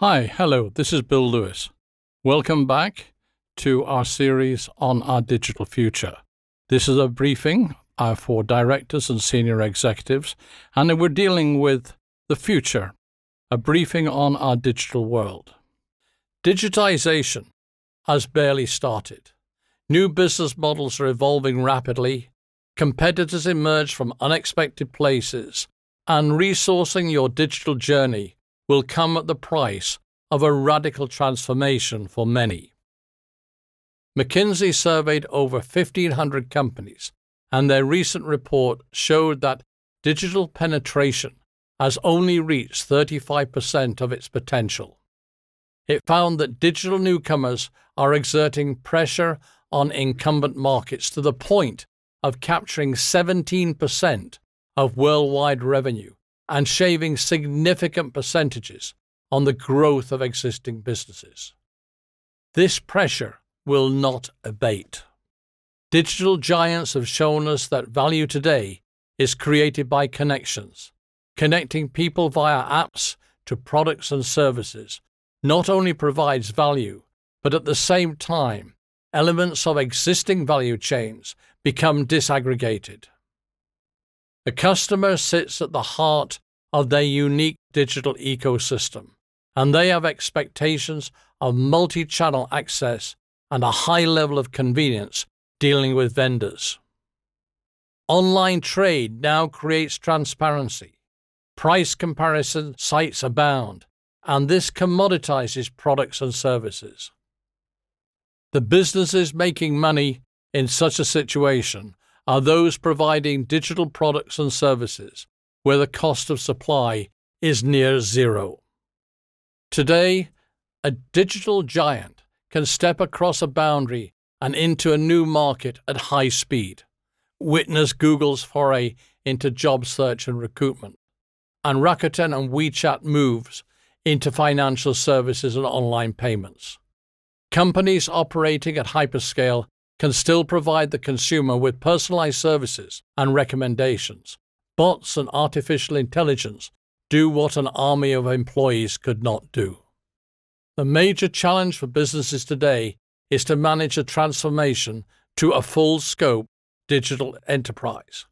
Hi, hello, this is Bill Lewis. Welcome back to our series on our digital future. This is a briefing uh, for directors and senior executives, and we're dealing with the future, a briefing on our digital world. Digitization has barely started. New business models are evolving rapidly, competitors emerge from unexpected places, and resourcing your digital journey will come at the price of a radical transformation for many. McKinsey surveyed over 1,500 companies, and their recent report showed that digital penetration has only reached 35% of its potential. It found that digital newcomers are exerting pressure on incumbent markets to the point of capturing 17% of worldwide revenue and shaving significant percentages on the growth of existing businesses. This pressure will not abate. Digital giants have shown us that value today is created by connections, connecting people via apps to products and services not only provides value, but at the same time, elements of existing value chains become disaggregated. The customer sits at the heart of their unique digital ecosystem, and they have expectations of multi channel access and a high level of convenience dealing with vendors. Online trade now creates transparency. Price comparison sites abound, and this commoditizes products and services. The businesses making money in such a situation are those providing digital products and services where the cost of supply is near zero. Today, a digital giant can step across a boundary and into a new market at high speed. Witness Google's foray into job search and recruitment, and Rakuten and WeChat moves into financial services and online payments. Companies operating at hyperscale can still provide the consumer with personalized services and recommendations. Bots and artificial intelligence do what an army of employees could not do. The major challenge for businesses today is to manage a transformation to a full scope digital enterprise.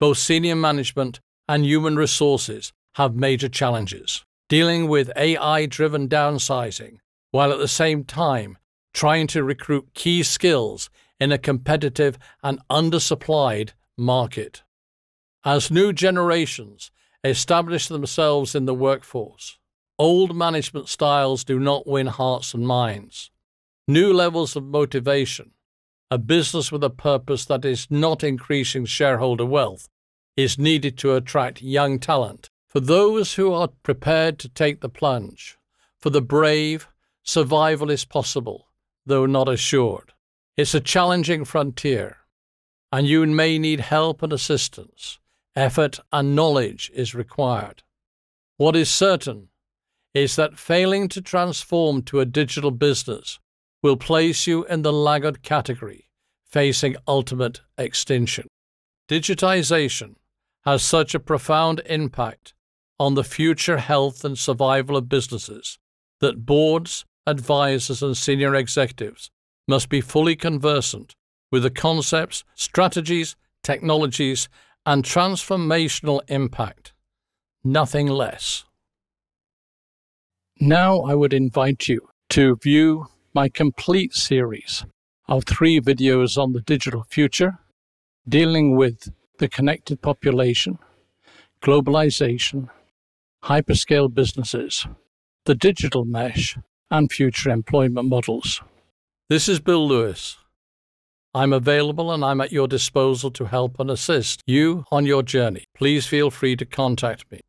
Both senior management and human resources have major challenges, dealing with AI driven downsizing while at the same time trying to recruit key skills in a competitive and undersupplied market. As new generations establish themselves in the workforce, old management styles do not win hearts and minds. New levels of motivation, a business with a purpose that is not increasing shareholder wealth, is needed to attract young talent. For those who are prepared to take the plunge, for the brave, survival is possible, though not assured. It's a challenging frontier, and you may need help and assistance. Effort and knowledge is required. What is certain is that failing to transform to a digital business will place you in the laggard category, facing ultimate extinction. Digitization has such a profound impact on the future health and survival of businesses that boards, advisors, and senior executives must be fully conversant with the concepts, strategies, technologies, and transformational impact. Nothing less. Now I would invite you to view my complete series of three videos on the digital future, dealing with the connected population, globalization, hyperscale businesses, the digital mesh, and future employment models. This is Bill Lewis. I'm available and I'm at your disposal to help and assist you on your journey. Please feel free to contact me.